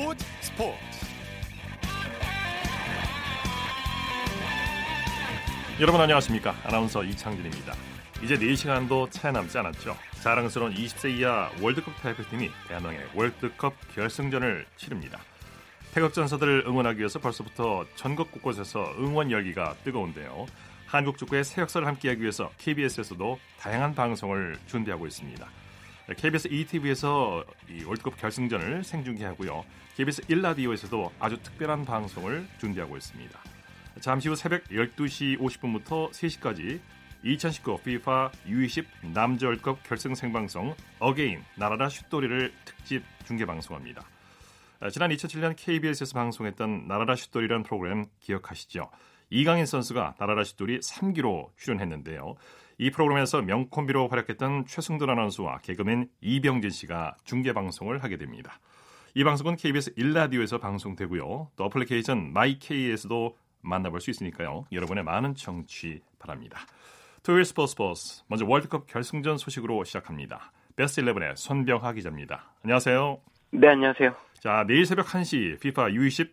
스포츠 스포츠. 여러분 안녕하십니까? 아나운서 이창진입니다. 이제 4시간도 채 남지 않았죠? 자랑스러운 20세 이하 월드컵 대표팀이 대한항의 월드컵 결승전을 치릅니다. 태극 전사들을 응원하기 위해서 벌써부터 전국 곳곳에서 응원 열기가 뜨거운데요. 한국 축구의 새 역사를 함께하기 위해서 KBS에서도 다양한 방송을 준비하고 있습니다 KBS 2TV에서 이 월드컵 결승전을 생중계하고요. KBS 1라디오에서도 아주 특별한 방송을 준비하고 있습니다. 잠시 후 새벽 12시 50분부터 3시까지 2019 FIFA U20 남자 월드컵 결승 생방송 again 날아라 슛돌이를 특집 중계 방송합니다. 지난 2007년 KBS에서 방송했던 날아라 슛돌이라는 프로그램 기억하시죠? 이강인 선수가 날아라 슛돌이 3기로 출연했는데요. 이 프로그램에서 명콤비로 활약했던 최승돈 아나운서와 개그맨 이병진 씨가 중계 방송을 하게 됩니다. 이 방송은 KBS 1라디오에서 방송되고요. 또 어플리케이션 마이케이에서도 만나볼 수 있으니까요. 여러분의 많은 청취 바랍니다. 토요일 스포츠 스포츠 먼저 월드컵 결승전 소식으로 시작합니다. 베스트 11의 손병하 기자입니다. 안녕하세요. 네, 안녕하세요. 자, 내일 새벽 1시 FIFA U20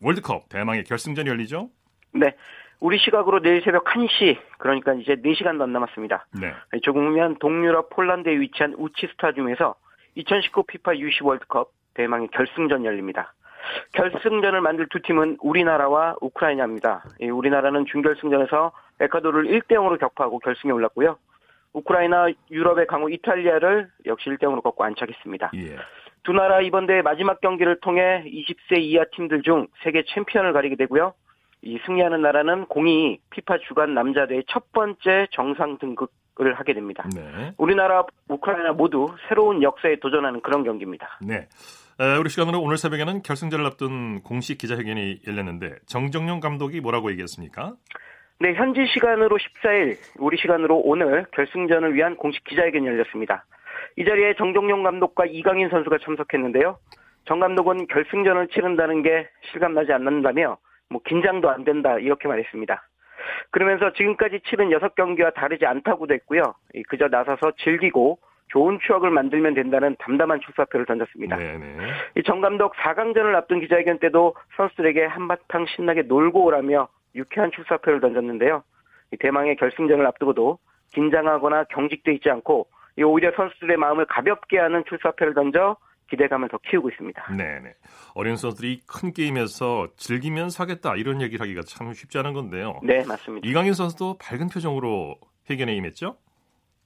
월드컵 대망의 결승전이 열리죠? 네. 우리 시각으로 내일 새벽 1시, 그러니까 이제 4시간도 안 남았습니다. 네. 조금 후면 동유럽 폴란드에 위치한 우치 스타디움에서 2019 피파 U20 월드컵 대망의 결승전 열립니다. 결승전을 만들 두 팀은 우리나라와 우크라이나입니다. 우리나라는 준결승전에서 에콰도르를 1대 0으로 격파하고 결승에 올랐고요. 우크라이나 유럽의 강호 이탈리아를 역시 1대 0으로 꺾고 안착했습니다. 예. 두 나라 이번 대회 마지막 경기를 통해 20세 이하 팀들 중 세계 챔피언을 가리게 되고요. 이 승리하는 나라는 공이 피파 주간 남자대회 첫 번째 정상 등극을 하게 됩니다. 네. 우리나라, 우크라이나 모두 새로운 역사에 도전하는 그런 경기입니다. 네. 에, 우리 시간으로 오늘 새벽에는 결승전을 앞둔 공식 기자회견이 열렸는데 정정용 감독이 뭐라고 얘기했습니까? 네, 현지 시간으로 14일, 우리 시간으로 오늘 결승전을 위한 공식 기자회견이 열렸습니다. 이 자리에 정정용 감독과 이강인 선수가 참석했는데요. 정 감독은 결승전을 치른다는 게 실감나지 않는다며 뭐 긴장도 안 된다 이렇게 말했습니다. 그러면서 지금까지 치른 6경기와 다르지 않다고도 했고요. 그저 나서서 즐기고 좋은 추억을 만들면 된다는 담담한 출사표를 던졌습니다. 정 감독 4강전을 앞둔 기자회견 때도 선수들에게 한바탕 신나게 놀고 오라며 유쾌한 출사표를 던졌는데요. 대망의 결승전을 앞두고도 긴장하거나 경직돼 있지 않고 오히려 선수들의 마음을 가볍게 하는 출사표를 던져 기대감을 더 키우고 있습니다. 네네. 어린 선수들이 큰 게임에서 즐기면서 하겠다 이런 얘기를 하기가 참 쉽지 않은 건데요. 네, 맞습니다. 이강인 선수도 밝은 표정으로 회견에 임했죠?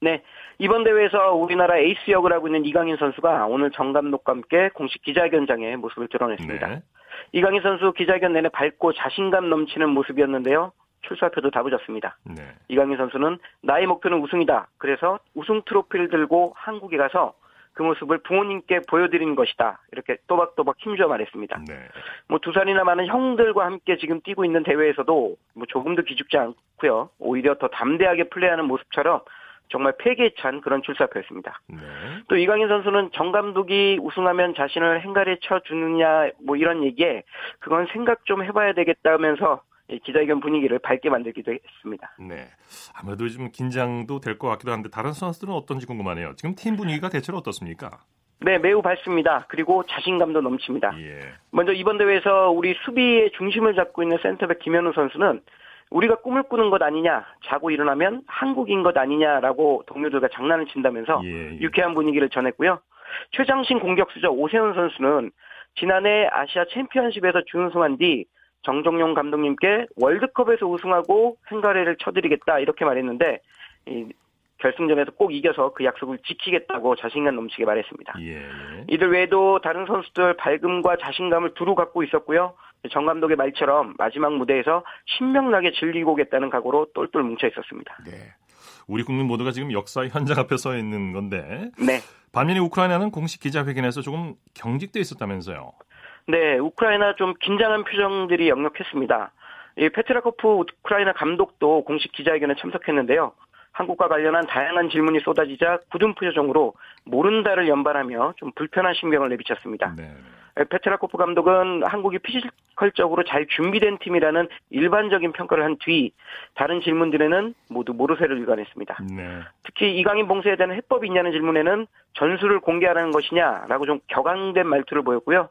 네. 이번 대회에서 우리나라 에이스 역을 하고 있는 이강인 선수가 오늘 정 감독과 함께 공식 기자회견장에 모습을 드러냈습니다. 네. 이강인 선수 기자회견 내내 밝고 자신감 넘치는 모습이었는데요. 출사표도 다부졌습니다. 네. 이강인 선수는 나의 목표는 우승이다. 그래서 우승 트로피를 들고 한국에 가서 그 모습을 부모님께 보여드린 것이다. 이렇게 또박또박 힘주어 말했습니다. 네. 뭐두 살이나 많은 형들과 함께 지금 뛰고 있는 대회에서도 뭐 조금도 기죽지 않고요. 오히려 더 담대하게 플레이하는 모습처럼 정말 패기에 찬 그런 출사표였습니다. 네. 또 이강인 선수는 정 감독이 우승하면 자신을 행가리에 쳐주느냐 뭐 이런 얘기에 그건 생각 좀 해봐야 되겠다면서 기자회견 분위기를 밝게 만들기도 했습니다. 네. 아무래도 좀 긴장도 될 것 같기도 한데 다른 선수들은 어떤지 궁금하네요. 지금 팀 분위기가 대체로 어떻습니까? 네, 매우 밝습니다. 그리고 자신감도 넘칩니다. 예. 먼저 이번 대회에서 우리 수비의 중심을 잡고 있는 센터백 김현우 선수는 우리가 꿈을 꾸는 것 아니냐, 자고 일어나면 한국인 것 아니냐라고 동료들과 장난을 친다면서 예, 예. 유쾌한 분위기를 전했고요. 최장신 공격수죠 오세훈 선수는 지난해 아시아 챔피언십에서 준우승한 뒤 정정용 감독님께 월드컵에서 우승하고 행가래를 쳐드리겠다 이렇게 말했는데 이 결승전에서 꼭 이겨서 그 약속을 지키겠다고 자신감 넘치게 말했습니다. 예. 이들 외에도 다른 선수들 밝음과 자신감을 두루 갖고 있었고요. 정 감독의 말처럼 마지막 무대에서 신명나게 즐기고 오겠다는 각오로 똘똘 뭉쳐 있었습니다. 네. 우리 국민 모두가 지금 역사 현장 앞에 서 있는 건데. 네. 반면에 우크라이나는 공식 기자회견에서 조금 경직돼 있었다면서요. 네, 우크라이나 좀 긴장한 표정들이 역력했습니다. 이 페트라코프 우크라이나 감독도 공식 기자회견에 참석했는데요. 한국과 관련한 다양한 질문이 쏟아지자 굳은 표정으로 모른다를 연발하며 좀 불편한 심경을 내비쳤습니다. 네. 페트라코프 감독은 한국이 physical적으로 잘 준비된 팀이라는 일반적인 평가를 한 뒤 다른 질문들에는 모두 모르쇠를 일관했습니다. 네. 특히 이강인 봉쇄에 대한 해법이 있냐는 질문에는 전술을 공개하라는 것이냐라고 좀 격앙된 말투를 보였고요.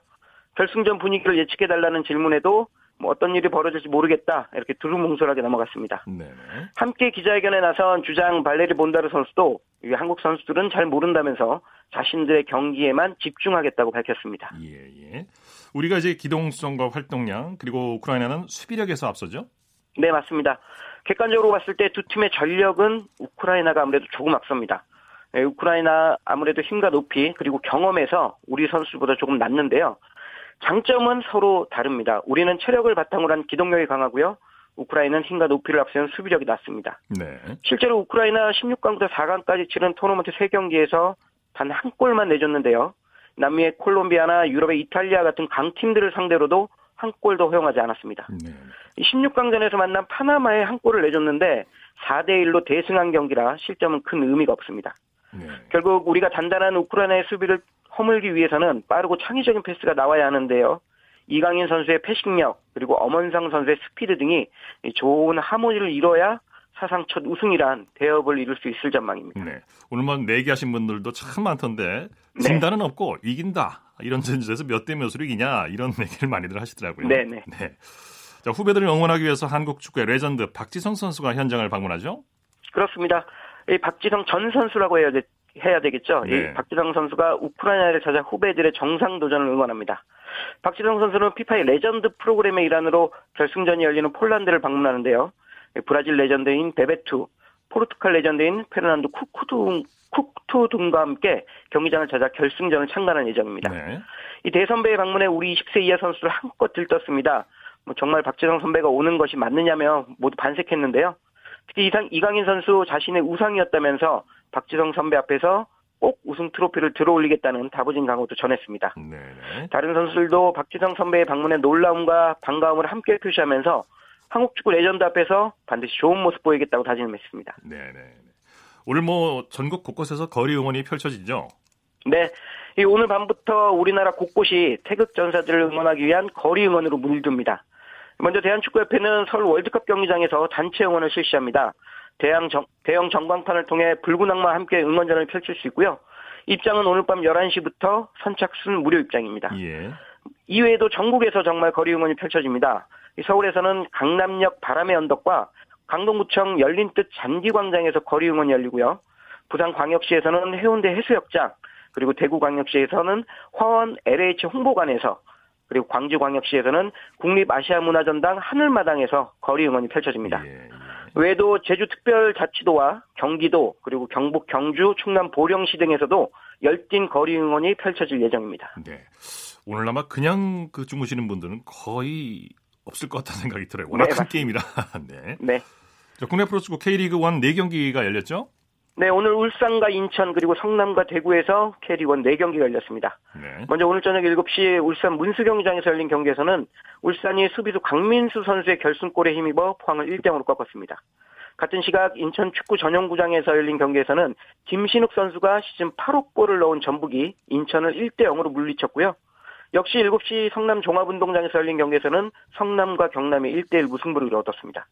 결승전 분위기를 예측해달라는 질문에도 뭐 어떤 일이 벌어질지 모르겠다 이렇게 두루뭉술하게 넘어갔습니다. 네. 함께 기자회견에 나선 주장 발레리 본다르 선수도 한국 선수들은 잘 모른다면서 자신들의 경기에만 집중하겠다고 밝혔습니다. 예, 예. 우리가 이제 기동성과 활동량 그리고 우크라이나는 수비력에서 앞서죠? 네, 맞습니다. 객관적으로 봤을 때 두 팀의 전력은 우크라이나가 아무래도 조금 앞섭니다. 네, 우크라이나 아무래도 힘과 높이 그리고 경험에서 우리 선수보다 조금 낮는데요. 장점은 서로 다릅니다. 우리는 체력을 바탕으로 한 기동력이 강하고요. 우크라이나는 힘과 높이를 앞세운 수비력이 낮습니다. 네. 실제로 우크라이나 16강부터 4강까지 치른 토너먼트 3경기에서 단 한 골만 내줬는데요. 남미의 콜롬비아나 유럽의 이탈리아 같은 강팀들을 상대로도 한 골도 허용하지 않았습니다. 네. 16강전에서 만난 파나마에 한 골을 내줬는데 4대1로 대승한 경기라 실점은 큰 의미가 없습니다. 네. 결국 우리가 단단한 우크라이나의 수비를 허물기 위해서는 빠르고 창의적인 패스가 나와야 하는데요. 이강인 선수의 패싱력 그리고 엄원상 선수의 스피드 등이 좋은 하모니를 이뤄야 사상 첫 우승이란 대업을 이룰 수 있을 전망입니다. 네. 오늘만 뭐 내기하신 분들도 참 많던데 네. 진다는 없고 이긴다 이런 전제에서 몇 대 몇으로 이기냐 이런 얘기를 많이들 하시더라고요. 네네. 네. 자 후배들을 응원하기 위해서 한국 축구의 레전드 박지성 선수가 현장을 방문하죠. 그렇습니다. 이 박지성 전 선수라고 해야, 되, 해야 되겠죠. 네. 이 박지성 선수가 우크라이나를 찾아 후배들의 정상 도전을 응원합니다. 박지성 선수는 FIFA의 legend 프로그램의 일환으로 결승전이 열리는 폴란드를 방문하는데요. 브라질 legend인 베베투, 포르투갈 legend인 페르난도 쿠쿠두, 쿠투 등과 함께 경기장을 찾아 결승전을 참관하는 예정입니다. 네. 이 대선배의 방문에 우리 20세 이하 선수들 한껏 들떴습니다. 뭐 정말 박지성 선배가 오는 것이 맞느냐며 모두 반색했는데요. 특히 이상 이강인 선수 자신의 우상이었다면서 박지성 선배 앞에서 꼭 우승 트로피를 들어올리겠다는 다부진 각오도 전했습니다. 네. 네. 다른 선수들도 박지성 선배의 방문에 놀라움과 반가움을 함께 표시하면서 한국 축구 레전드 앞에서 반드시 좋은 모습 보이겠다고 다짐했습니다. 네. 네. 오늘 뭐 전국 곳곳에서 거리 응원이 펼쳐지죠. 네. 이 오늘 밤부터 우리나라 곳곳이 태극 전사들을 응원하기 위한 거리 응원으로 물듭니다. 먼저 대한축구협회는 서울 월드컵 경기장에서 단체 응원을 실시합니다. 대형, 정, 대형 전광판을 통해 붉은 악마와 함께 응원전을 펼칠 수 있고요. 입장은 오늘 밤 11시부터 선착순 무료 입장입니다. 예. 이외에도 전국에서 정말 거리 응원이 펼쳐집니다. 서울에서는 강남역 바람의 언덕과 강동구청 열린뜻 잔디광장에서 거리 응원이 열리고요. 부산광역시에서는 해운대 해수욕장, 그리고 대구광역시에서는 화원 LH 홍보관에서 그리고 광주광역시에서는 국립아시아문화전당 하늘마당에서 거리 응원이 펼쳐집니다. 예. 예. 외에도 제주특별자치도와 경기도 그리고 경북 경주 충남 보령시 등에서도 열띤 거리 응원이 펼쳐질 예정입니다. 네. 오늘 아마 그냥 그 주무시는 분들은 거의 없을 것 같다는 생각이 들어요. 워낙 네, 큰 맞습니다. 게임이라. 네. 네. 자, 국내 프로축구 K리그 1 4경기가 열렸죠? 네, 오늘 울산과 인천 그리고 성남과 대구에서 K리그1 4경기가 열렸습니다. 네. 먼저 오늘 저녁 7시 울산 문수경기장에서 열린 경기에서는 울산이 수비수 강민수 선수의 결승골에 힘입어 포항을 1대0으로 꺾었습니다. 같은 시각 인천 축구 전용구장에서 열린 경기에서는 김신욱 선수가 시즌 8호 골을 넣은 전북이 인천을 1대0으로 물리쳤고요. 역시 7시 성남 종합운동장에서 열린 경기에서는 성남과 경남이 1대1 무승부를 얻었습니다.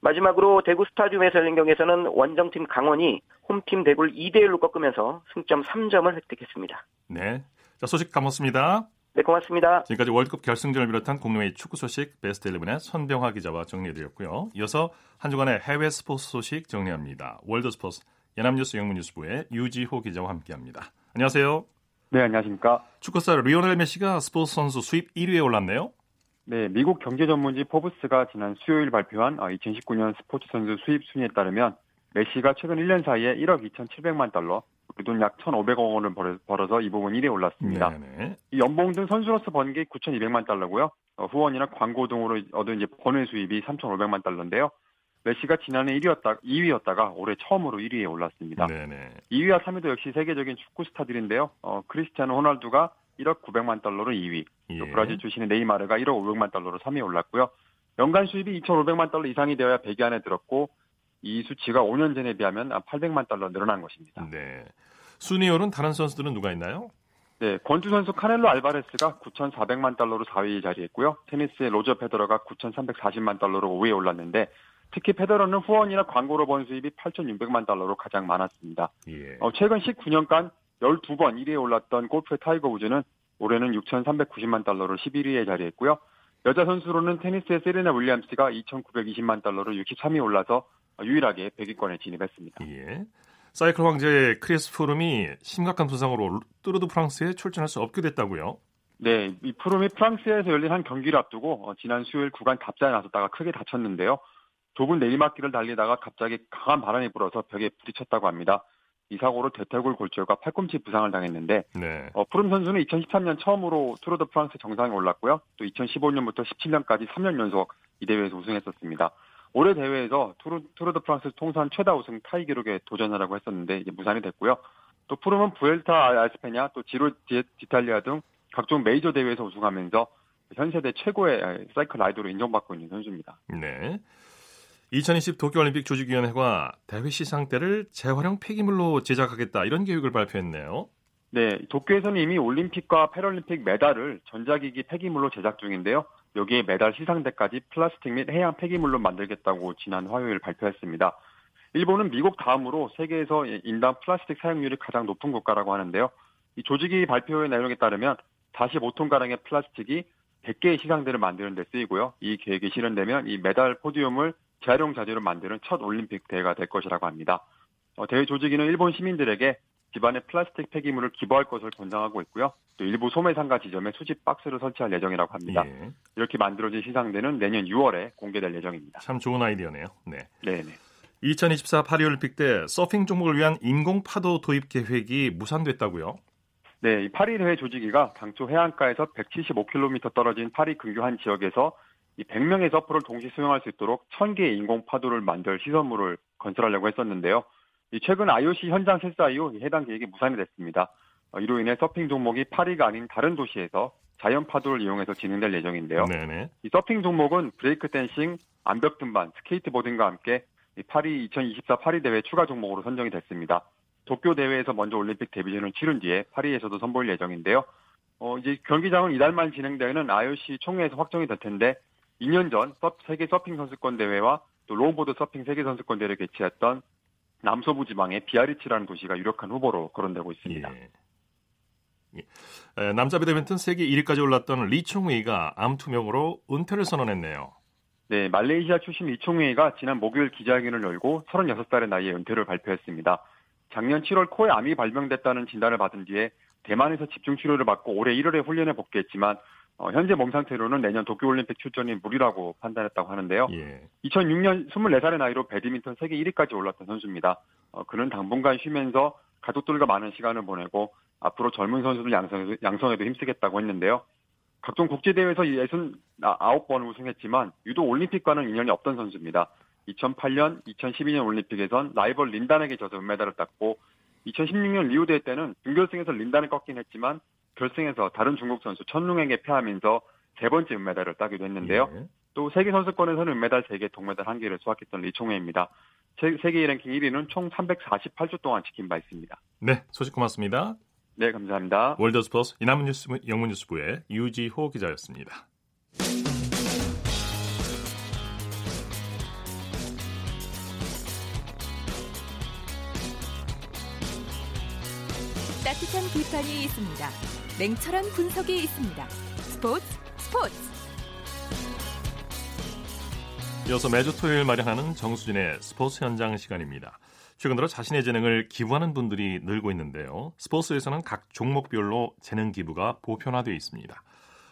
마지막으로 대구 스타디움에서 열린 경기에서는 원정팀 강원이 홈팀 대구를 2대 1로 꺾으면서 승점 3점을 획득했습니다. 네. 자, 소식 고맙습니다. 네, 고맙습니다. 지금까지 월드컵 결승전을 비롯한 국내외 축구 소식 베스트 11의 손병화 기자와 정리해드렸고요. 이어서 한 주간의 해외 스포츠 소식 정리합니다. 월드 스포츠 연합뉴스 영문뉴스부의 유지호 기자와 함께합니다. 안녕하세요. 네, 안녕하십니까. 축구스타 리오넬 메시가 스포츠 선수 수입 1위에 올랐네요. 네, 미국 경제 전문지 포브스가 지난 수요일 발표한 2019년 스포츠 선수 수입 순위에 따르면 메시가 최근 1년 사이에 1억 2,700만 달러, 우리 돈 약 1,500억 원을 벌어서 이 부분 1위에 올랐습니다. 네네. 이 연봉 등 선수로서 번 게 9,200만 달러고요. 어, 후원이나 광고 등으로 얻은 이제 번외 수입이 3,500만 달러인데요. 메시가 지난해 1위였다, 2위였다가 올해 처음으로 1위에 올랐습니다. 네네. 2위와 3위도 역시 세계적인 축구 스타들인데요. 어, 크리스티아노 호날두가 1억 900만 달러로 2위, 또 예. 브라질 출신의 네이마르가 1억 500만 달러로 3위에 올랐고요. 연간 수입이 2,500만 달러 이상이 되어야 100위 안에 들었고 이 수치가 5년 전에 비하면 800만 달러 늘어난 것입니다. 네. 순위열은 다른 선수들은 누가 있나요? 네, 권투 선수 카넬로 알바레스가 9,400만 달러로 4위에 자리했고요. 테니스의 로저 페더러가 9,340만 달러로 5위에 올랐는데 특히 페더러는 후원이나 광고로 번 수입이 8,600만 달러로 가장 많았습니다. 예. 어, 최근 19년간 12번 1위에 올랐던 골프의 타이거 우즈는 올해는 6,390만 달러로 11위에 자리했고요. 여자 선수로는 테니스의 세레나 윌리엄스가 2,920만 달러로 63위 올라서 유일하게 100위권에 진입했습니다. 예. 사이클 황제의 크리스 프룸이 심각한 부상으로 투르 드 프랑스에 출전할 수 없게 됐다고요? 네, 이 프룸이 프랑스에서 열린 한 경기를 앞두고 어, 지난 수요일 구간 답사에 나섰다가 크게 다쳤는데요. 좁은 내리막길을 달리다가 갑자기 강한 바람이 불어서 벽에 부딪혔다고 합니다. 이 사고로 대퇴골 골절과 팔꿈치 부상을 당했는데 네. 어, 프룸 선수는 2013년 처음으로 투르 드 프랑스 정상에 올랐고요. 또 2015년부터 17년까지 3년 연속 이 대회에서 우승했었습니다. 올해 대회에서 투르, 투르 드 프랑스 통산 최다 우승 타이 기록에 도전하려고 했었는데 이제 무산이 됐고요. 또 프룸은 부엘타 아 에스파냐 또 지로 디 이탈리아 등 각종 메이저 대회에서 우승하면서 현 세대 최고의 사이클 라이더로 인정받고 있는 선수입니다. 네. 2020 도쿄올림픽 조직위원회가 대회 시상대를 재활용 폐기물로 제작하겠다 이런 계획을 발표했네요. 네, 도쿄에서는 이미 올림픽과 패럴림픽 메달을 전자기기 폐기물로 제작 중인데요. 여기에 메달 시상대까지 플라스틱 및 해양 폐기물로 만들겠다고 지난 화요일 발표했습니다. 일본은 미국 다음으로 세계에서 인당 플라스틱 사용률이 가장 높은 국가라고 하는데요. 이 조직이 발표의 내용에 따르면 45톤가량의 플라스틱이 100개의 시상대를 만드는 데 쓰이고요. 이 계획이 실현되면 이 메달 포디움을 재활용 자재로 만드는 첫 올림픽 대회가 될 것이라고 합니다. 어, 대회 조직위는 일본 시민들에게 집안에 플라스틱 폐기물을 기부할 것을 권장하고 있고요. 또 일부 소매상가 지점에 수집 박스를 설치할 예정이라고 합니다. 예. 이렇게 만들어진 시상대는 내년 6월에 공개될 예정입니다. 참 좋은 아이디어네요. 네. 네네. 2024 파리올림픽 때 서핑 종목을 위한 인공 파도 도입 계획이 무산됐다고요? 네, 파리 대회 조직위가 당초 해안가에서 175km 떨어진 파리 근교 한 지역에서 이 100명의 서퍼를 동시 수용할 수 있도록 1000개의 인공 파도를 만들 시설물을 건설하려고 했었는데요. 최근 IOC 현장 실사 이후 해당 계획이 무산이 됐습니다. 어, 이로 인해 서핑 종목이 파리가 아닌 다른 도시에서 자연 파도를 이용해서 진행될 예정인데요. 네네. 이 서핑 종목은 브레이크 댄싱, 암벽 등반, 스케이트보딩과 함께 파리 2024 파리 대회 추가 종목으로 선정이 됐습니다. 도쿄 대회에서 먼저 올림픽 데뷔전을 치른 뒤에 파리에서도 선보일 예정인데요. 어, 이제 경기장은 이달 말 진행되는 IOC 총회에서 확정이 될 텐데 2년 전 세계 서핑 선수권 대회와 또 롱보드 서핑 세계 선수권 대회를 개최했던 남서부 지방의 비아리츠라는 도시가 유력한 후보로 거론되고 있습니다. 예. 예. 남자 배드민턴 세계 1위까지 올랐던 리총웨이가 암 투병으로 은퇴를 선언했네요. 네, 말레이시아 출신 리총웨이가 지난 목요일 기자회견을 열고 36살의 나이에 은퇴를 발표했습니다. 작년 7월 코에 암이 발병됐다는 진단을 받은 뒤에 대만에서 집중 치료를 받고 올해 1월에 훈련에 복귀했지만 어, 현재 몸 상태로는 내년 도쿄올림픽 출전이 무리라고 판단했다고 하는데요. 예. 2006년 24살의 나이로 배드민턴 세계 1위까지 올랐던 선수입니다. 어, 그는 당분간 쉬면서 가족들과 많은 시간을 보내고 앞으로 젊은 선수들 양성에도, 양성에도 힘쓰겠다고 했는데요. 각종 국제대회에서 69번 우승했지만 유독 올림픽과는 인연이 없던 선수입니다. 2008년, 2012년 올림픽에선 라이벌 린단에게 져서 은메달을 땄고 2016년 리우대회 때는 준결승에서 린단을 꺾긴 했지만 결승에서 다른 중국 선수 천룽에게 패하면서 세 번째 은메달을 따기도 했는데요. 예. 또 세계 선수권에서는 은메달 3개, 동메달 1개를 수확했던 리총회입니다. 세계 랭킹 1위는 총 348주 동안 지킨 바 있습니다. 네, 소식 고맙습니다. 네, 감사합니다. 월드스포스 이남은 뉴스 영문 뉴스부의 유지호 기자였습니다. 따뜻한 비판이 있습니다. 냉철한 분석이 있습니다. 스포츠 스포츠 이어서 매주 토요일 마련하는 정수진의 스포츠 현장 시간입니다. 최근 들어 자신의 재능을 기부하는 분들이 늘고 있는데요. 스포츠에서는 각 종목별로 재능 기부가 보편화되어 있습니다.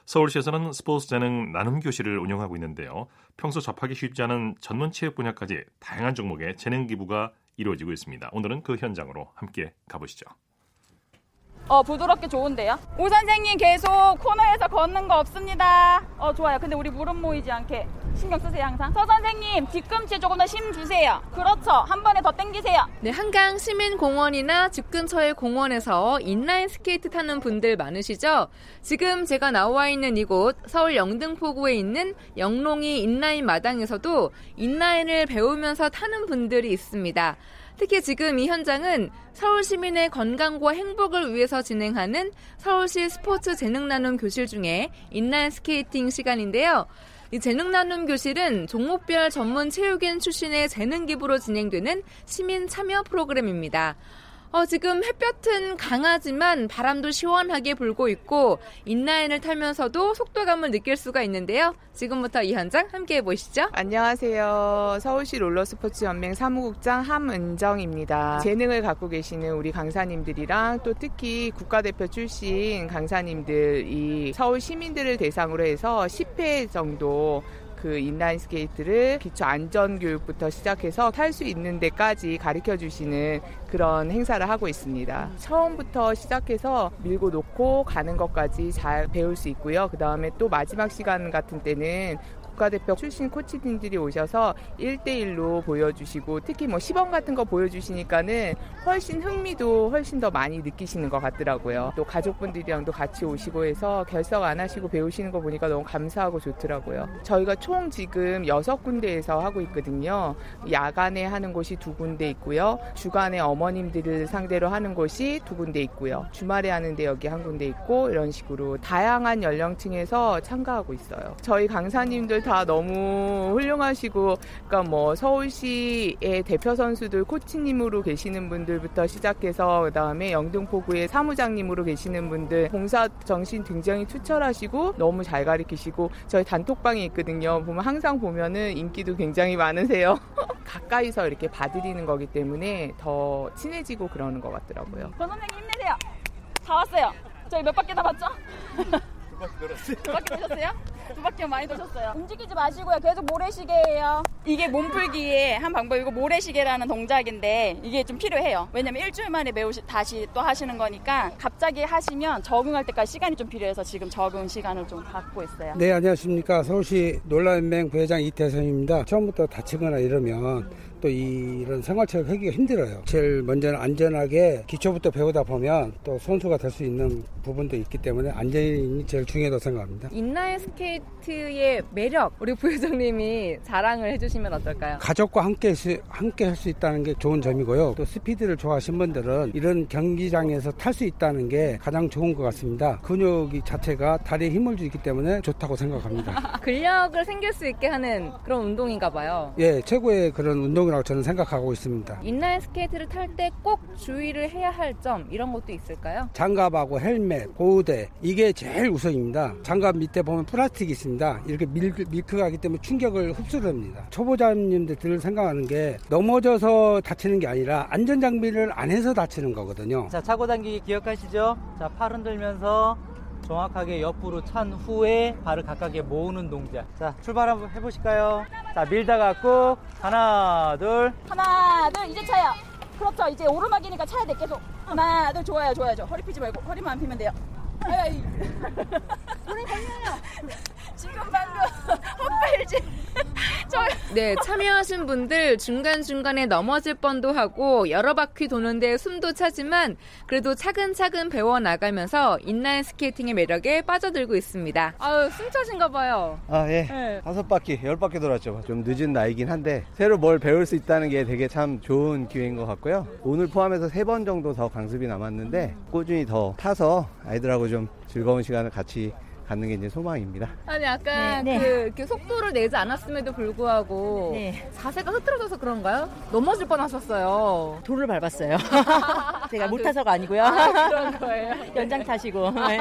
서울시에서는 스포츠 재능 나눔 교실을 운영하고 있는데요. 평소 접하기 쉽지 않은 전문 체육 분야까지 다양한 종목의 재능 기부가 이루어지고 있습니다. 오늘은 그 현장으로 함께 가보시죠. 어 부드럽게 좋은데요? 오 선생님 계속 코너에서 걷는 거 없습니다. 어 좋아요. 근데 우리 무릎 모이지 않게 신경 쓰세요 항상. 서 선생님 뒤꿈치에 조금 더 힘 주세요. 그렇죠. 한 번에 더 당기세요. 네 한강 시민공원이나 집 근처의 공원에서 인라인 스케이트 타는 분들 많으시죠? 지금 제가 나와 있는 이곳 서울 영등포구에 있는 영롱이 인라인 마당에서도 인라인을 배우면서 타는 분들이 있습니다. 특히 지금 이 현장은 서울 시민의 건강과 행복을 위해서 진행하는 서울시 스포츠 재능 나눔 교실 중에 인라인 스케이팅 시간인데요. 이 재능 나눔 교실은 종목별 전문 체육인 출신의 재능 기부로 진행되는 시민 참여 프로그램입니다. 어, 지금 햇볕은 강하지만 바람도 시원하게 불고 있고 인라인을 타면서도 속도감을 느낄 수가 있는데요. 지금부터 이 현장 함께 해 보시죠. 안녕하세요. 서울시 롤러스포츠 연맹 사무국장 함은정입니다. 재능을 갖고 계시는 우리 강사님들이랑 또 특히 국가대표 출신 강사님들이 서울 시민들을 대상으로 해서 10회 정도 그 인라인 스케이트를 기초 안전 교육부터 시작해서 탈 수 있는 데까지 가르쳐 주시는 그런 행사를 하고 있습니다. 처음부터 시작해서 밀고 놓고 가는 것까지 잘 배울 수 있고요. 그 다음에 또 마지막 시간 같은 때는 국가대표 출신 코치님들이 오셔서 1대1로 보여주시고 특히 뭐 시범 같은 거 보여주시니까는 훨씬 흥미도 훨씬 더 많이 느끼시는 것 같더라고요. 또 가족분들이랑도 같이 오시고 해서 결석 안 하시고 배우시는 거 보니까 너무 감사하고 좋더라고요. 저희가 총 지금 6군데에서 하고 있거든요. 야간에 하는 곳이 두 군데 있고요. 주간에 어머님들을 상대로 하는 곳이 두 군데 있고요. 주말에 하는데 여기 한 군데 있고 이런 식으로 다양한 연령층에서 참가하고 있어요. 저희 강사님들 다 너무 훌륭하시고 그러니까 뭐 서울시의 대표 선수들 코치님으로 계시는 분들부터 시작해서 그 다음에 영등포구의 사무장님으로 계시는 분들 봉사 정신 굉장히 투철하시고 너무 잘 가르치시고 저희 단톡방이 있거든요. 보면 항상 보면은 인기도 굉장히 많으세요. 가까이서 이렇게 봐드리는 거기 때문에 더 친해지고 그러는 것 같더라고요. 권 선생님 힘내세요. 다 왔어요. 저희 몇 바퀴 남았죠? 두 바퀴 도셨어요? 두 바퀴 많이 도셨어요. 움직이지 마시고요. 계속 모래시계예요. 이게 몸풀기의 한 방법이고 모래시계라는 동작인데 이게 좀 필요해요. 왜냐면 일주일 만에 배우시 다시 또 하시는 거니까 갑자기 하시면 적응할 때까지 시간이 좀 필요해서 지금 적응 시간을 좀 갖고 있어요. 네, 안녕하십니까. 서울시 놀라연맹 부회장 이태성입니다. 처음부터 다치거나 이러면 또 이런 생활체육 하기가 힘들어요. 제일 먼저는 안전하게 기초부터 배우다 보면 또 선수가 될 수 있는 부분도 있기 때문에 안전이 제일 중요하다고 생각합니다. 인라인 스케이트의 매력 우리 부회장님이 자랑을 해주시면 어떨까요? 가족과 함께 함께 할 수 있다는 게 좋은 점이고요. 또 스피드를 좋아하시는 분들은 이런 경기장에서 탈 수 있다는 게 가장 좋은 것 같습니다. 근육이 자체가 다리에 힘을 주기 때문에 좋다고 생각합니다. 근력을 생길 수 있게 하는 그런 운동인가 봐요. 예, 최고의 그런 운동이라고 저는 생각하고 있습니다. 인라인 스케이트를 탈 때 꼭 주의를 해야 할 점 이런 것도 있을까요? 장갑하고 헬멧, 보호대 이게 제일 우선입니다. 장갑 밑에 보면 플라스틱이 있습니다. 이렇게 밀크, 밀크가 하기 때문에 충격을 흡수합니다. 초보자님들 들 생각하는 게 넘어져서 다치는 게 아니라 안전 장비를 안 해서 다치는 거거든요. 자, 차고 당기기 기억하시죠? 자, 팔 흔들면서 정확하게 옆으로 찬 후에 발을 가깝게 모으는 동작. 자, 출발 한번 해보실까요? 자, 밀다가 꾹. 하나, 둘. 하나, 둘, 이제 차요. 그렇죠. 이제 오르막이니까 차야 돼, 계속. 하나, 둘, 좋아요, 좋아요. 좋아. 허리 피지 말고, 허리만 안 피면 돼요. 아이, 손이 걸려요. 지금 방금 헛발질. 네, 참여하신 분들 중간중간에 넘어질 뻔도 하고 여러 바퀴 도는데 숨도 차지만 그래도 차근차근 배워나가면서 인라인 스케이팅의 매력에 빠져들고 있습니다. 아유, 숨 차신가 봐요. 아, 예. 네. 다섯 바퀴, 열 바퀴 돌았죠. 좀 늦은 나이긴 한데 새로 뭘 배울 수 있다는 게 되게 참 좋은 기회인 것 같고요. 오늘 포함해서 세 번 정도 더 강습이 남았는데 꾸준히 더 타서 아이들하고 좀 즐거운 시간을 같이 갖는 게 이제 소망입니다. 아니 약간 네, 네. 그 이렇게 속도를 내지 않았음에도 불구하고 네. 자세가 흐트러져서 그런가요? 넘어질 뻔하셨어요. 돌을 밟았어요. 제가 아, 못 타- 타서가 아니고요. 아, 그런 거예요. 연장 타시고. 네.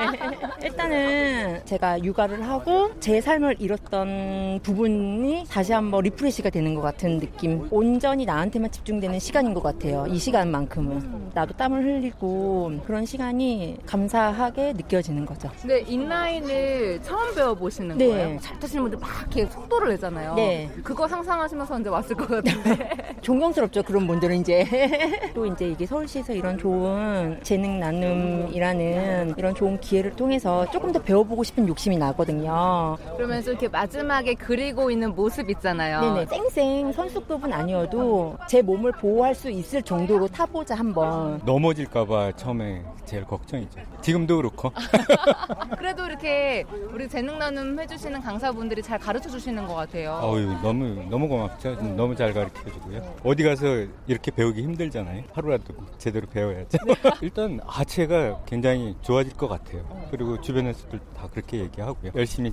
일단은 제가 육아를 하고 제 삶을 잃었던 부분이 다시 한번 리프레시가 되는 것 같은 느낌. 온전히 나한테만 집중되는 시간인 것 같아요. 이 시간만큼은. 나도 땀을 흘리고 그런 시간이 감사하게 느껴지는 거죠. 근데 인라인을 처음 배워보시는 네. 거예요? 잘 타시는 분들 막 이렇게 속도를 내잖아요. 네. 그거 상상하시면서 이제 왔을 것 같은데. 존경스럽죠 그런 분들은 이제 또 이제 이게 서울시에서 이런 좋은 재능 나눔이라는 이런 좋은 기회를 통해서 조금 더 배워보고 싶은 욕심이 나거든요. 그러면서 이렇게 마지막에 그리고 있는 모습 있잖아요. 네네 쌩쌩 선수급은 아니어도 제 몸을 보호할 수 있을 정도로 타보자 한번. 넘어질까봐 처음에 제일 걱정이죠. 지금도 그렇고. 그래도 이렇게 우리 재능 나눔 해주시는 강사분들이 잘 가르쳐 주시는 것 같아요. 어유 너무 너무 고맙죠. 너무 잘 가르쳐 주고요. 어디 가서 이렇게 배우기 힘들잖아요. 하루라도 제대로 배워야죠. 일단 하체가 굉장히 좋아질 것 같아요. 그리고 주변에서도 다 그렇게 얘기하고요. 열심히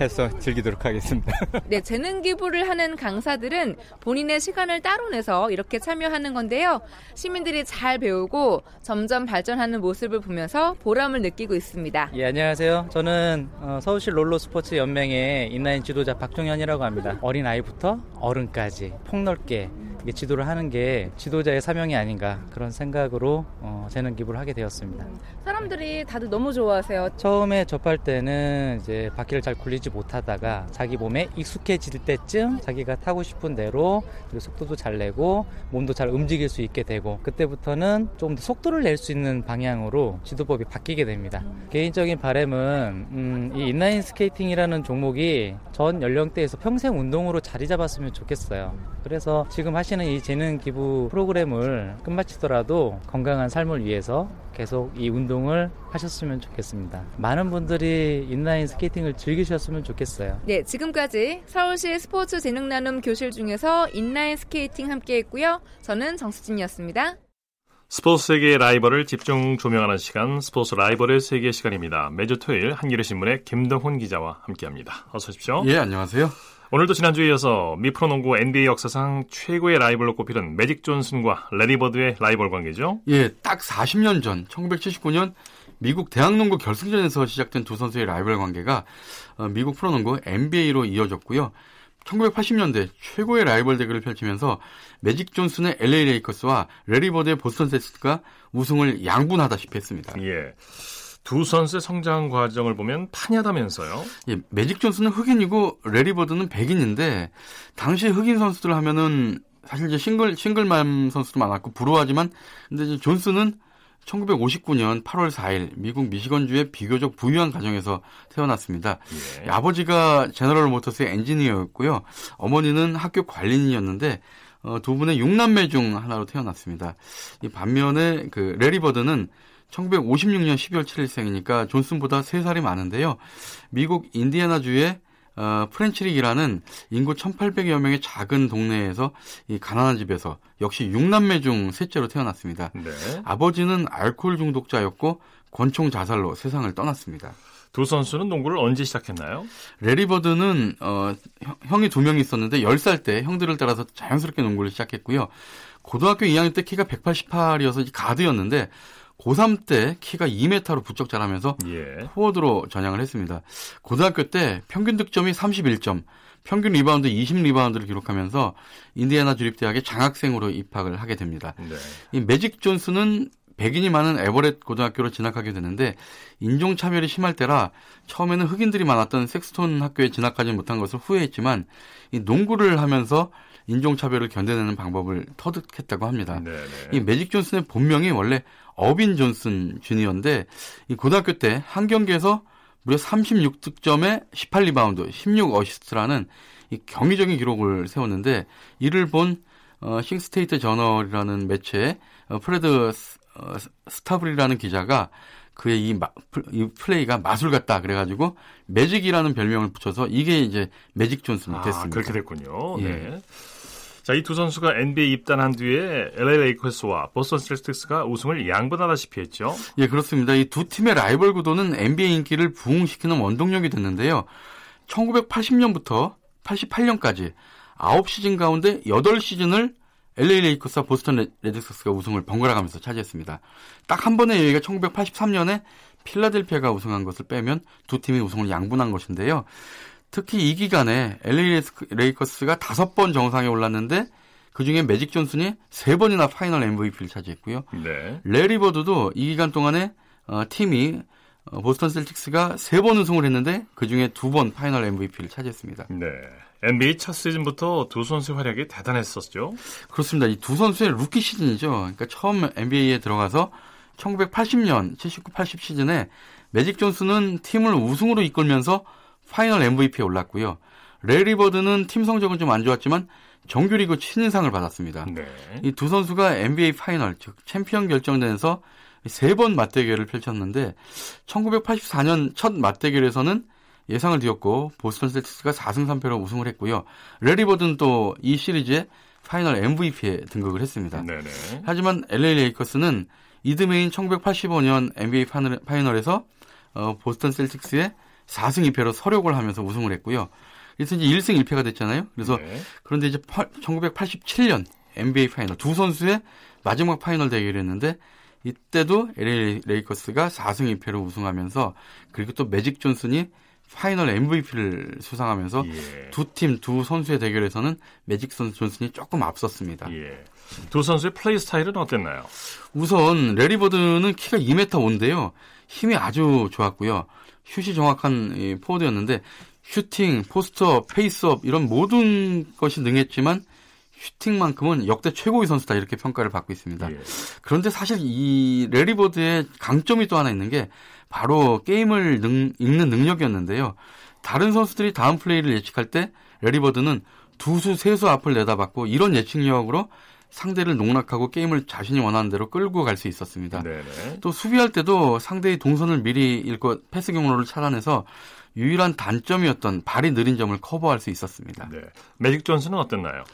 해서 즐기도록 하겠습니다. 네, 재능 기부를 하는 강사들은 본인의 시간을 따로 내서 이렇게 참여하는 건데요. 시민들이 잘 배우고 점점 발전하는 모습을 보면서 보람을 느끼고 있습니다. 예, 안녕하세요. 저는 어, 서울시 롤러스포츠 연맹의 인라인 지도자 박종현이라고 합니다. 어린 아이부터 어른까지 폭넓게 지도를 하는 게 지도자의 사명이 아닌가 그런 생각으로 어, 재능 기부를 하게 되었습니다. 사람들이 다들 너무 좋아하세요. 처음에 접할 때는 이제 바퀴를 잘 굴리지 못하다가 자기 몸에 익숙해질 때쯤 자기가 타고 싶은 대로 그리고 속도도 잘 내고 몸도 잘 움직일 수 있게 되고 그때부터는 좀더 속도를 낼 수 있는 방향으로 지도법이 바뀌게 됩니다. 개인적인 바램은 음, 이 인라인 스케이팅이라는 종목이 전 연령대에서 평생 운동으로 자리 잡았으면 좋겠어요. 그래서 지금 하시는 이 재능 기부 프로그램을 끝마치더라도 건강한 삶을 위해서 계속 이 운동을 하셨으면 좋겠습니다. 많은 분들이 인라인 스케이팅을 즐기셨으면 좋겠어요. 네, 지금까지 서울시 스포츠 재능 나눔 교실 중에서 인라인 스케이팅 함께 했고요. 저는 정수진이었습니다. 스포츠 세계의 라이벌을 집중 조명하는 시간 스포츠 라이벌의 세계 시간입니다. 매주 토요일 한겨레 신문의 김동훈 기자와 함께합니다. 어서 오십시오. 예, 안녕하세요. 오늘도 지난주에 이어서 미프로농구 NBA 역사상 최고의 라이벌로 꼽히는 매직 존슨과 레리 버드의 라이벌 관계죠. 예, 딱 40년 전 1979년 미국 대학농구 결승전에서 시작된 두 선수의 라이벌 관계가 어, 미국 프로농구 NBA로 이어졌고요. 1980년대 최고의 라이벌 대결을 펼치면서 매직 존슨의 LA 레이커스와 레리 버드의 보스턴 셀틱스가 우승을 양분하다시피 했습니다. 예. 두 선수의 성장 과정을 보면 판이하다면서요? 예, 매직 존슨은 흑인이고 레리 버드는 백인인데 당시 흑인 선수들 하면은 사실 이제 싱글 싱글맘 선수도 많았고 불우하지만 근데 이제 존슨은 1959년 8월 4일 미국 미시건주의 비교적 부유한 가정에서 태어났습니다. 예. 아버지가 제너럴 모터스의 엔지니어였고요. 어머니는 학교 관리인이었는데 어, 두 분의 6남매 중 하나로 태어났습니다. 이 반면에 그 레리 버드는 1956년 12월 7일생이니까 존슨보다 3살이 많은데요. 미국 인디애나주의 어, 프렌치릭이라는 인구 1,800여 명의 작은 동네에서 이 가난한 집에서 역시 6남매 중 셋째로 태어났습니다. 네. 아버지는 알코올 중독자였고 권총 자살로 세상을 떠났습니다. 두 선수는 농구를 언제 시작했나요? 레리 버드는 어, 형이 두 명 있었는데 10살 때 형들을 따라서 자연스럽게 농구를 시작했고요. 고등학교 2학년 때 키가 188이어서 가드였는데 고3 때 키가 2m로 부쩍 자라면서 예. 포워드로 전향을 했습니다. 고등학교 때 평균 득점이 31점, 평균 리바운드 20 리바운드를 기록하면서 인디애나 주립대학에 장학생으로 입학을 하게 됩니다. 네. 이 매직 존슨은 백인이 많은 에버렛 고등학교로 진학하게 되는데 인종 차별이 심할 때라 처음에는 흑인들이 많았던 섹스톤 학교에 진학하지 못한 것을 후회했지만 이 농구를 하면서 인종차별을 견뎌내는 방법을 터득했다고 합니다. 네네. 이 매직 존슨의 본명이 원래 어빈 존슨 주니어인데 이 고등학교 때 한 경기에서 무려 36득점에 18리바운드, 16어시스트라는 이 경이적인 기록을 세웠는데 이를 본 어, 랜싱 스테이트 저널이라는 매체에 어, 프레드 어, 스타블이라는 기자가 그의 이, 마, 이 플레이가 마술 같다 그래가지고 매직이라는 별명을 붙여서 이게 이제 매직 존슨이 아, 됐습니다. 그렇게 됐군요. 예. 네. 자, 이 두 선수가 NBA 입단한 뒤에 LA 레이커스와 보스턴 셀틱스가 우승을 양분하다시피 했죠. 예, 그렇습니다. 이 두 팀의 라이벌 구도는 NBA 인기를 부흥시키는 원동력이 됐는데요. 1980년부터 88년까지 9시즌 가운데 8시즌을 LA 레이커스와 보스턴 레드삭스가 우승을 번갈아 가면서 차지했습니다. 딱 한 번의 예외가 1983년에 필라델피아가 우승한 것을 빼면 두 팀이 우승을 양분한 것인데요. 특히 이 기간에 LA 레이커스가 다섯 번 정상에 올랐는데 그 중에 매직 존슨이 세 번이나 파이널 MVP를 차지했고요. 네. 레리 버드도 이 기간 동안에 어, 팀이 어, 보스턴 셀틱스가 세 번 우승을 했는데 그 중에 두 번 파이널 MVP를 차지했습니다. 네. NBA 첫 시즌부터 두 선수의 활약이 대단했었죠. 그렇습니다. 이 두 선수의 루키 시즌이죠. 그러니까 처음 NBA에 들어가서 1980년 79, 80 시즌에 매직 존슨은 팀을 우승으로 이끌면서 파이널 MVP에 올랐고요. 레리 버드는 팀 성적은 좀 안 좋았지만 정규리그 신인상을 받았습니다. 네. 이 두 선수가 NBA 파이널, 즉 챔피언 결정전에서 세 번 맞대결을 펼쳤는데 1984년 첫 맞대결에서는 예상을 뒤엎고 보스턴 셀틱스가 4승 3패로 우승을 했고요. 레리 버드는 또 이 시리즈에 파이널 MVP에 등극을 했습니다. 네네. 하지만 LA 레이커스는 이듬해인 1985년 NBA 파이널에서 어, 보스턴 셀틱스에 4승 2패로 설욕을 하면서 우승을 했고요. 그래서 이제 1승 1패가 됐잖아요. 그래서 네. 그런데 이제 1987년 NBA 파이널 두 선수의 마지막 파이널 대결이었는데 이때도 LA 레이커스가 4승 2패로 우승하면서 그리고 또 매직 존슨이 파이널 MVP를 수상하면서 예. 두팀 두 선수의 대결에서는 매직 선 존슨이 조금 앞섰습니다. 예. 두 선수의 플레이 스타일은 어땠나요? 우선 래리 버드는 키가 2m 5인데요. 힘이 아주 좋았고요. 슛이 정확한 이 포워드였는데 슈팅, 포스트업, 페이스업 이런 모든 것이 능했지만 슈팅만큼은 역대 최고의 선수다 이렇게 평가를 받고 있습니다. 예. 그런데 사실 이 래리 버드의 강점이 또 하나 있는 게 바로 게임을 능- 읽는 능력이었는데요. 다른 선수들이 다음 플레이를 예측할 때 래리 버드는 두수, 세수 앞을 내다봤고 이런 예측력으로 상대를 농락하고 게임을 자신이 원하는 대로 끌고 갈 수 있었습니다. 네네. 또 수비할 때도 상대의 동선을 미리 읽고 패스 경로를 차단해서 유일한 단점이었던 발이 느린 점을 커버할 수 있었습니다. 네. 매직 존슨은 어땠나요?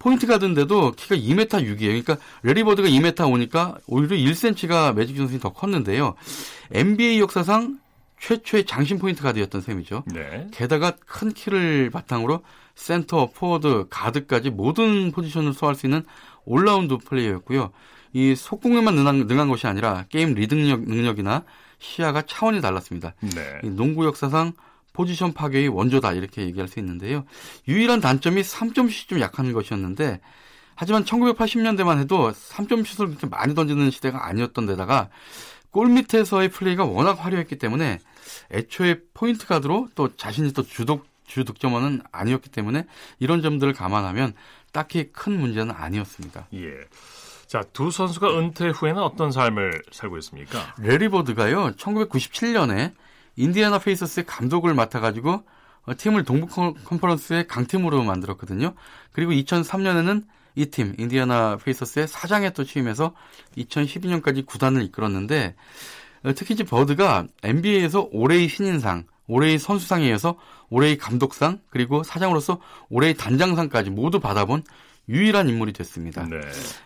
포인트 가드인데도 키가 2m 6이에요. 그러니까 래리 버드가 2m 5니까 오히려 1cm가 매직 존슨이 더 컸는데요. NBA 역사상 최초의 장신 포인트 가드였던 셈이죠. 네. 게다가 큰 키를 바탕으로 센터, 포워드, 가드까지 모든 포지션을 소화할 수 있는 올라운드 플레이어였고요. 이 속공에만 능한, 능한 것이 아니라 게임 리딩력 능력 이나 시야가 차원이 달랐습니다. 네. 이 농구 역사상 포지션 파괴의 원조다 이렇게 얘기할 수 있는데요. 유일한 단점이 3점슛이 좀 약한 것이었는데 하지만 1980년대만 해도 3점슛을 그렇게 많이 던지는 시대가 아니었던 데다가 골 밑에서의 플레이가 워낙 화려했기 때문에 애초에 포인트 가드로 또 자신이 또 주독 주 득점원은 아니었기 때문에 이런 점들을 감안하면 딱히 큰 문제는 아니었습니다. 예. 자, 두 선수가 은퇴 후에는 어떤 삶을 살고 있습니까? 래리 버드가요, 1997년에 인디애나 페이서스의 감독을 맡아가지고 어, 팀을 동부 컨- 컨퍼런스의 강팀으로 만들었거든요. 그리고 2003년에는 이 팀, 인디애나 페이서스의 사장에 또 취임해서 2012년까지 구단을 이끌었는데, 어, 특히 이제 버드가 NBA에서 올해의 신인상, 올해의 선수상에 이어서 올해의 감독상, 그리고 사장으로서 올해의 단장상까지 모두 받아본 유일한 인물이 됐습니다. 네.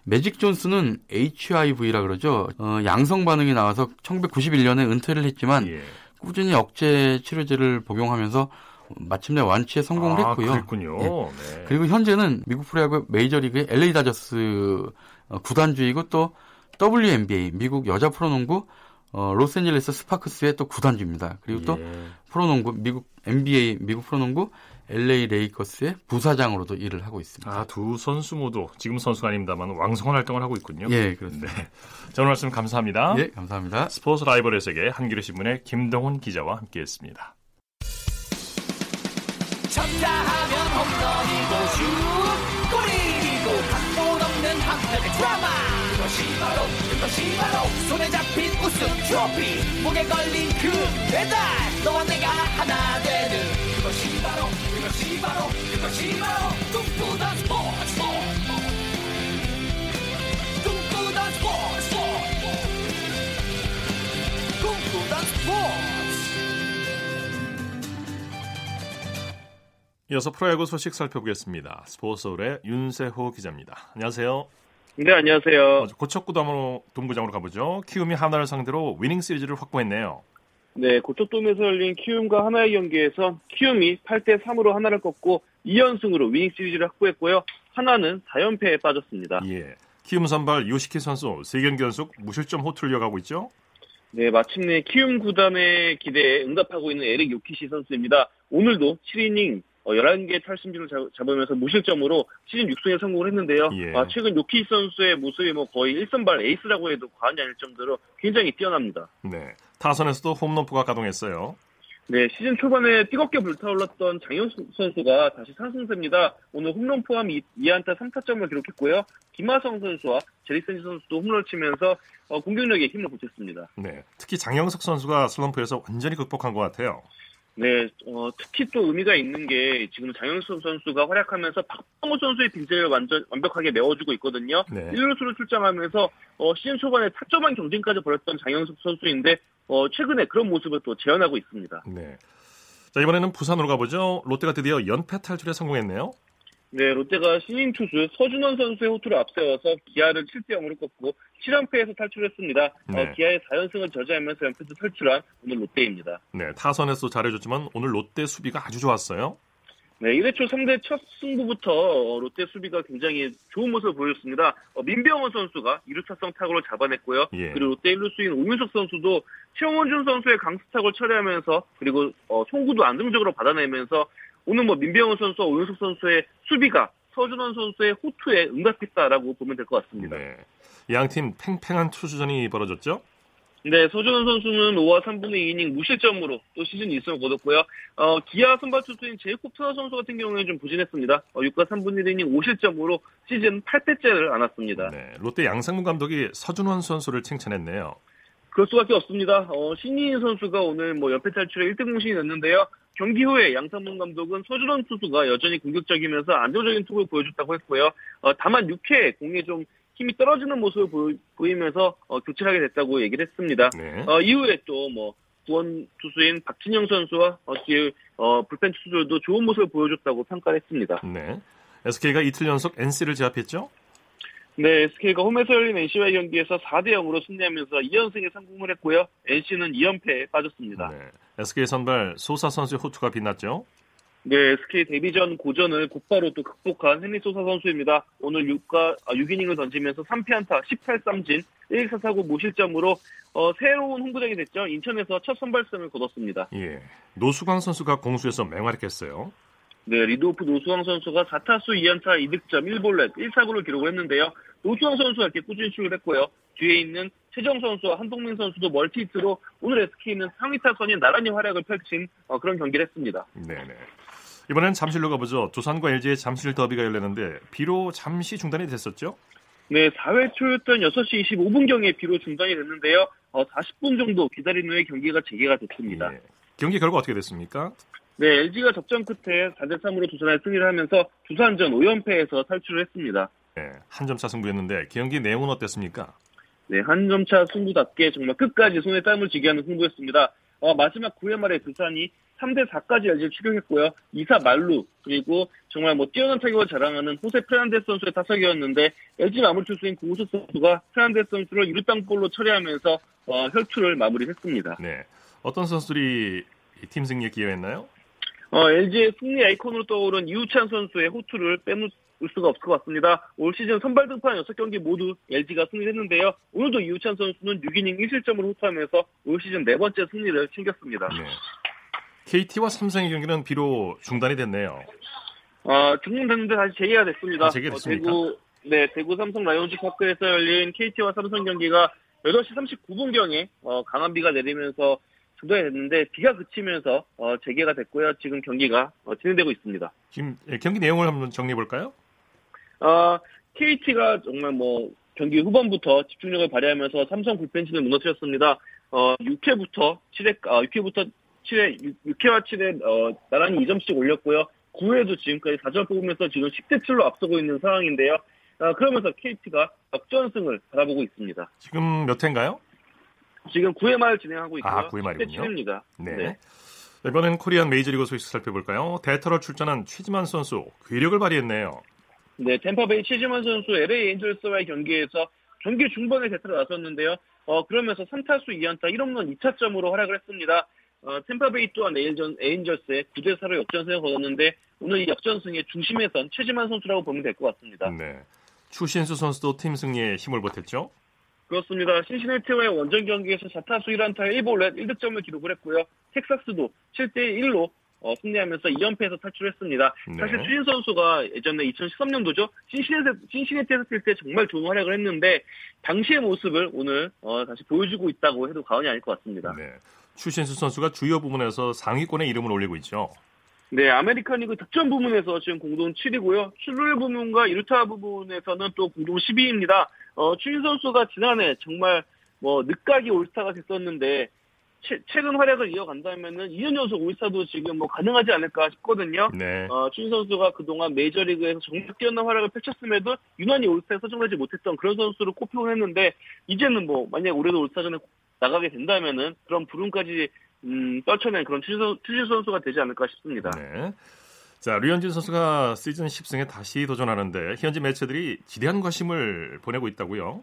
매직 존슨은 HIV라 그러죠. 어, 양성 반응이 나와서 1991년에 은퇴를 했지만 예. 꾸준히 억제 치료제를 복용하면서 마침내 완치에 성공을 아, 했고요. 그랬군요. 예. 네. 그리고 현재는 미국 프로야구 메이저리그의 LA 다저스 어, 구단주이고 또 WNBA 미국 여자 프로농구 어, 로스앤젤레스 스파크스의 또 구단주입니다. 그리고 또 예. 프로농구 미국 NBA 미국 프로농구 LA 레이커스의 부사장으로도 일을 하고 있습니다. 아, 두 선수 모두 지금 선수가 아닙니다만 왕성한 활동을 하고 있군요. 예, 그렇습니다. 네. 자, 오늘 말씀 감사합니다. 예, 감사합니다. 스포츠 라이벌의 세계 한겨레 신문의 김동훈 기자와 함께했습니다. 쳤다 하면 홈런이고 슛 골이고 각본 없는 한편의 드라마 그것이 바로 그것이 바로 손에 잡힌 우승 트로피 목에 걸린 그 배달 너와 내가 하나 되는 그것이 바로 그것이 바로 그것이 바로 꿈꾸던 스포츠 꿈꾸던 스포츠 꿈꾸던 스포츠 이어서 프로야구 소식 살펴보겠습니다. 스포츠홀의 윤세호 기자입니다. 안녕하세요. 네, 안녕하세요. 먼저 고척구담으로 동구장으로 가보죠. 키움이 하나를 상대로 위닝 시리즈를 확보했네요. 네, 고척돔에서 열린 키움과 한화의 경기에서 키움이 8대 3으로 한화를 꺾고 2연승으로 위닝 시리즈를 확보했고요. 한화는 4연패에 빠졌습니다. 예. 키움 선발 요키시 선수 3경기 연속 무실점 호투를 이어가고 있죠. 네, 마침내 키움 구단의 기대에 응답하고 있는 에릭 요키시 선수입니다. 오늘도 7이닝 11개 탈삼진을 잡으면서 무실점으로 시즌 6승에 성공을 했는데요. 예. 아, 최근 요키시 선수의 모습이 뭐 거의 1선발 에이스라고 해도 과언이 아닐 정도로 굉장히 뛰어납니다. 네. 타선에서도 홈런프가 가동했어요. 네, 시즌 초반에 뜨겁게 불타올랐던 장현수 선수가 다시 상승세입니다. 오늘 홈런 포함 2, 2안타 3타점을 기록했고요. 김하성 선수와 제리센지 선수도 홈런을 치면서 어, 공격력에 힘을 보탰습니다. 네. 특히 장영석 선수가 슬럼프에서 완전히 극복한 것 같아요. 네, 어, 특히 또 의미가 있는 게 지금 장현수 선수가 활약하면서 박병호 선수의 빈자리를 완전 완벽하게 메워주고 있거든요. 네. 1루수를 출장하면서 어, 시즌 초반에 타점왕 경쟁까지 벌였던 장영석 선수인데 어, 최근에 그런 모습을 또 재현하고 있습니다. 네. 자, 이번에는 부산으로 가보죠. 롯데가 드디어 연패 탈출에 성공했네요. 네, 롯데가 신인 투수 서준원 선수의 호투를 앞세워서 기아를 7대 0으로 꺾고 7연패에서 탈출했습니다. 네. 어, 기아의 4연승을 저지하면서 연패에서 탈출한 오늘 롯데입니다. 네, 타선에서 잘해줬지만 오늘 롯데 수비가 아주 좋았어요. 네, 1회 초 상대 첫 승부부터 어, 롯데 수비가 굉장히 좋은 모습을 보여줬습니다. 어, 민병헌 선수가 2루타성 타구를 잡아냈고요. 예. 그리고 롯데 1루수인 오윤석 선수도 최원준 선수의 강스타구를 처리하면서 그리고 어, 송구도 안정적으로 받아내면서 오늘 뭐 민병헌 선수와 오윤석 선수의 수비가 서준원 선수의 호투에 응답했다라고 보면 될 것 같습니다. 네. 양팀 팽팽한 투수전이 벌어졌죠? 네, 서준원 선수는 5와 3분의 2이닝 무실점으로 또 시즌 2승을 거뒀고요. 어, 기아 선발 투수인 제이콥 트너 선수 같은 경우에는 좀 부진했습니다. 어, 6과 3분의 1이닝 5실점으로 시즌 8패째를 안았습니다. 네, 롯데 양상문 감독이 서준원 선수를 칭찬했네요. 그럴 수밖에 없습니다. 어, 신인 선수가 오늘 뭐 연패 탈출에 1등 공신이 났는데요. 경기 후에 양상문 감독은 서준원 투수가 여전히 공격적이면서 안정적인 투구를 보여줬다고 했고요. 어, 다만 6회 공에 좀 힘이 떨어지는 모습을 보, 이 면서 교체를 하게 됐다고 얘기를 했습니다. 네. 어, 이후에 또뭐 구원 투수인 박진영 선수와 어, 뒤에 어, 불펜 투수들도 좋은 모습을 보여줬다고 평가를 했습니다. 네. SK가 이틀 연속 NC를 제압했죠? 네, SK가 홈에서 열린 NC와의 경기에서 4대 0으로 승리하면서 2연승에 성공을 했고요. NC는 2연패에 빠졌습니다. 네. SK 선발 소사 선수의 호투가 빛났죠? 네, SK 데뷔전 고전을 곧바로 또 극복한 헨리 소사 선수입니다. 오늘 6과, 아, 6이닝을 던지면서 3피안타 18삼진 1사사구 무실점으로 어, 새로운 홍구장이 됐죠. 인천에서 첫 선발승을 거뒀습니다. 예. 노수광 선수가 공수에서 맹활약했어요. 네, 리드오프 노수광 선수가 4타수 2안타 2득점 1볼넷 1사구를 기록을 했는데요. 노수광 선수가 이렇게 꾸준히 출루했고요. 뒤에 있는 최정 선수와 한동민 선수도 멀티히트로 오늘 SK는 상위 타선이 나란히 활약을 펼친 어, 그런 경기를 했습니다. 네네. 이번엔 잠실로 가보죠. 두산과 LG의 잠실 더비가 열렸는데 비로 잠시 중단이 됐었죠? 네, 4회 초였던 6시 25분경에 비로 중단이 됐는데요. 어, 40분 정도 기다린 후에 경기가 재개가 됐습니다. 경기 결과 어떻게 됐습니까? 네, LG가 접전 끝에 4대 3으로 두산에 승리를 하면서 두산전 5연패에서 탈출을 했습니다. 네, 한 점 차 승부였는데 경기 내용은 어땠습니까? 네, 한 점 차 승부답게 정말 끝까지 손에 땀을 쥐게 하는 승부였습니다. 어, 마지막 9회 말에 두산이 3대 4까지 LG를 추격했고요. 2사 말루 그리고 정말 뭐 뛰어난 타격을 자랑하는 호세 프란데스 선수의 타석이었는데 LG 마무리 투수인 고우석 선수가 페르난데스 선수를 2루 땅볼로 처리하면서 어, 혈투를 마무리했습니다. 네. 어떤 선수들이 이팀 승리에 기여했나요? 어, LG의 승리 아이콘으로 떠오른 이우찬 선수의 호투를 빼놓을 수가 없을 것 같습니다. 올 시즌 선발 등판 6경기 모두 LG가 승리했는데요. 오늘도 이우찬 선수는 6이닝 1실점을 호투하면서 올 시즌 네 번째 승리를 챙겼습니다. KT와 삼성의 경기는 비로 중단이 됐네요. 어, 중단됐는데 다시 재개가 됐습니다. 아, 재개됐습니까? 어, 대구, 네, 대구 삼성 라이온즈 파크에서 열린 KT와 삼성 경기가 8시 39분경에 어, 강한 비가 내리면서 중단이 됐는데 비가 그치면서 어, 재개가 됐고요. 지금 경기가 어, 진행되고 있습니다. 지금 예, 경기 내용을 한번 정리해 볼까요? 어, KT가 정말 뭐 경기 후반부터 집중력을 발휘하면서 삼성 불펜진을 무너뜨렸습니다. 어, 6회부터 7회, 아, 6회부터 7회, 6, 회와 7회 어, 나란히 2점씩 올렸고요. 9회도 지금까지 4점 뽑으면서 지금 10대 7로 앞서고 있는 상황인데요. 아, 그러면서 KT가 역전승을 바라보고 있습니다. 지금 몇 회인가요? 지금 9회 말 진행하고 있고요. 아, 9회 말이군요. 10대 7입니다. 네. 이번엔 코리안 메이저리그 소식 살펴볼까요? 대타로 출전한 최지만 선수 괴력을 발휘했네요. 네, 템파베이 최지만 선수 LA 엔젤스와의 경기에서 경기 중반에 대타로 나섰는데요. 어, 그러면서 3타수 2안타 1홈런 2타점으로 활약을 했습니다. 어, 템파베이 또한 에인전, 에인절스의 9대4로 역전승을 거뒀는데 오늘 이 역전승의 중심에 선 최지만 선수라고 보면 될 것 같습니다. 네. 추신수 선수도 팀 승리에 힘을 보탰죠? 그렇습니다. 신시내티와의 원정 경기에서 4타수 1안타 1볼넷 1득점을 기록을 했고요. 텍사스도 7대1로 어, 승리하면서 2연패에서 탈출했습니다. 네. 사실 추신 선수가 예전에 2013년도죠. 신시내티, 신시내티에서 뛸 때 정말 좋은 활약을 했는데 당시의 모습을 오늘 어, 다시 보여주고 있다고 해도 과언이 아닐 것 같습니다. 네. 추신수 선수가 주요 부문에서 상위권에 이름을 올리고 있죠. 네, 아메리칸 리그 득점 부문에서 지금 공동 7위고요. 출루율 부문과 1루타 부분에서는 또 공동 10위입니다. 어, 추신수 선수가 지난해 정말 뭐 늦깎이 올스타가 됐었는데 최, 최근 활약을 이어간다면은 2년 연속 올스타도 지금 뭐 가능하지 않을까 싶거든요. 네. 어, 추신수 선수가 그동안 메이저리그에서 정말 뛰어난 활약을 펼쳤음에도 유난히 올스타에 선정되지 못했던 그런 선수로 꼽히곤 했는데 이제는 뭐 만약 올해도 올스타전에 나가게 된다면은 그런 부름까지 음, 떨쳐낸 그런 추신 선수가 되지 않을까 싶습니다. 네. 자, 류현진 선수가 시즌 10승에 다시 도전하는데 현지 매체들이 지대한 관심을 보내고 있다고요?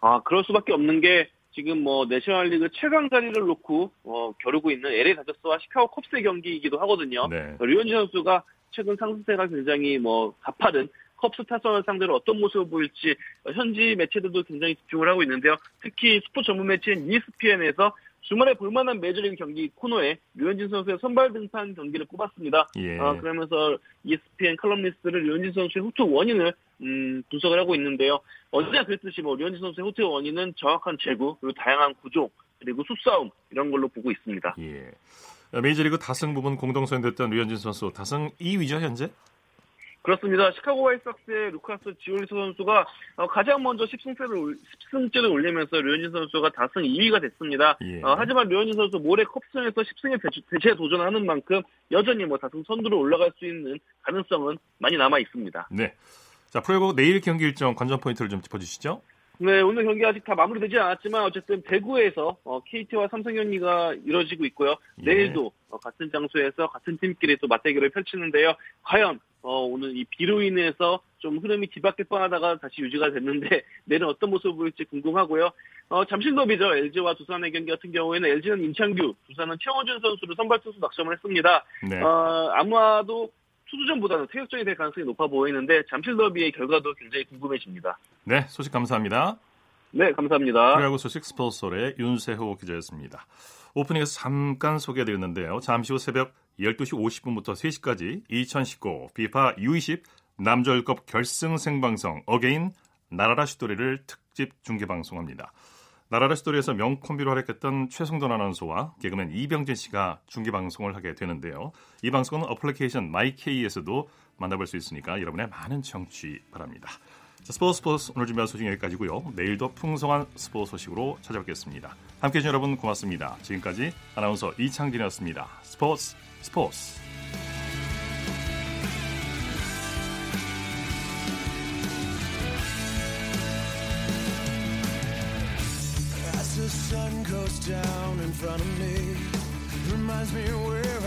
아, 그럴 수밖에 없는 게 지금 뭐 내셔널리그 최강 자리를 놓고 어, 겨루고 있는 LA 다저스와 시카고 컵스의 경기이기도 하거든요. 네. 류현진 선수가 최근 상승세가 굉장히 뭐 가파른 컵스 타선을 상대로 어떤 모습을 보일지 현지 매체들도 굉장히 집중을 하고 있는데요. 특히 스포츠 전문 매체인 ESPN에서 주말에 볼만한 메이저리그 경기 코너에 류현진 선수의 선발 등판 경기를 꼽았습니다. 예. 어, 그러면서 ESPN 칼럼니스트는 류현진 선수의 호투 원인을 음, 분석을 하고 있는데요. 언제나 그랬듯이 뭐 류현진 선수의 호투 원인은 정확한 제구 그리고 다양한 구종 그리고 수싸움 이런 걸로 보고 있습니다. 예. 메이저리그 다승 부분 공동선 됐던 류현진 선수 다승 2위죠 현재? 그렇습니다. 시카고 화이트삭스의 루카스 지올리스 선수가 어, 가장 먼저 10승째를, 10승째를 올리면서 류현진 선수가 다승 2위가 됐습니다. 예. 어, 하지만 류현진 선수 모레 컵스에서 10승에 대체 도전하는 만큼 여전히 뭐 다승 선두로 올라갈 수 있는 가능성은 많이 남아 있습니다. 네. 자, 프로야구 내일 경기 일정 관전 포인트를 좀 짚어주시죠. 네, 오늘 경기 아직 다 마무리되지 않았지만 어쨌든 대구에서 어, KT와 삼성 경기가 이뤄지고 있고요. 예. 내일도 어, 같은 장소에서 같은 팀끼리 또 맞대결을 펼치는데요. 과연 어, 오늘 이 비로 인해서 좀 흐름이 뒤바뀔 뻔하다가 다시 유지가 됐는데 내일은 어떤 모습을 보일지 궁금하고요. 어, 잠실 더비죠. LG와 두산의 경기 같은 경우에는 LG는 임창규, 두산은 최원준 선수를 선발 투수 낙점을 했습니다. 네. 어, 아마도 투수전보다는 태극전이 될 가능성이 높아 보이는데 잠실 더비의 결과도 굉장히 궁금해집니다. 네, 소식 감사합니다. 네, 감사합니다. 프로야구 소식 스포츠솔의 윤세호 기자였습니다. 오프닝에서 잠깐 소개해드렸는데요. 잠시 후 새벽 12시 50분부터 3시까지 2019 FIFA U20 남절급 결승 생방송 again 날아라 슛돌이를 특집 중계 방송합니다. 날아라 슛돌이에서 명콤비로 활약했던 최성돈 아나운서와 개그맨 이병진 씨가 중계 방송을 하게 되는데요. 이 방송은 어플리케이션 my K에서도 만나볼 수 있으니까 여러분의 많은 청취 바랍니다. 자, 스포츠 스포츠 오늘 준비한 소식 여기까지고요. 내일도 풍성한 스포츠 소식으로 찾아뵙겠습니다. 함께해 주신 여러분 고맙습니다. 지금까지 아나운서 이창진이었습니다. 스포츠 스포츠 down in front of me, reminds me where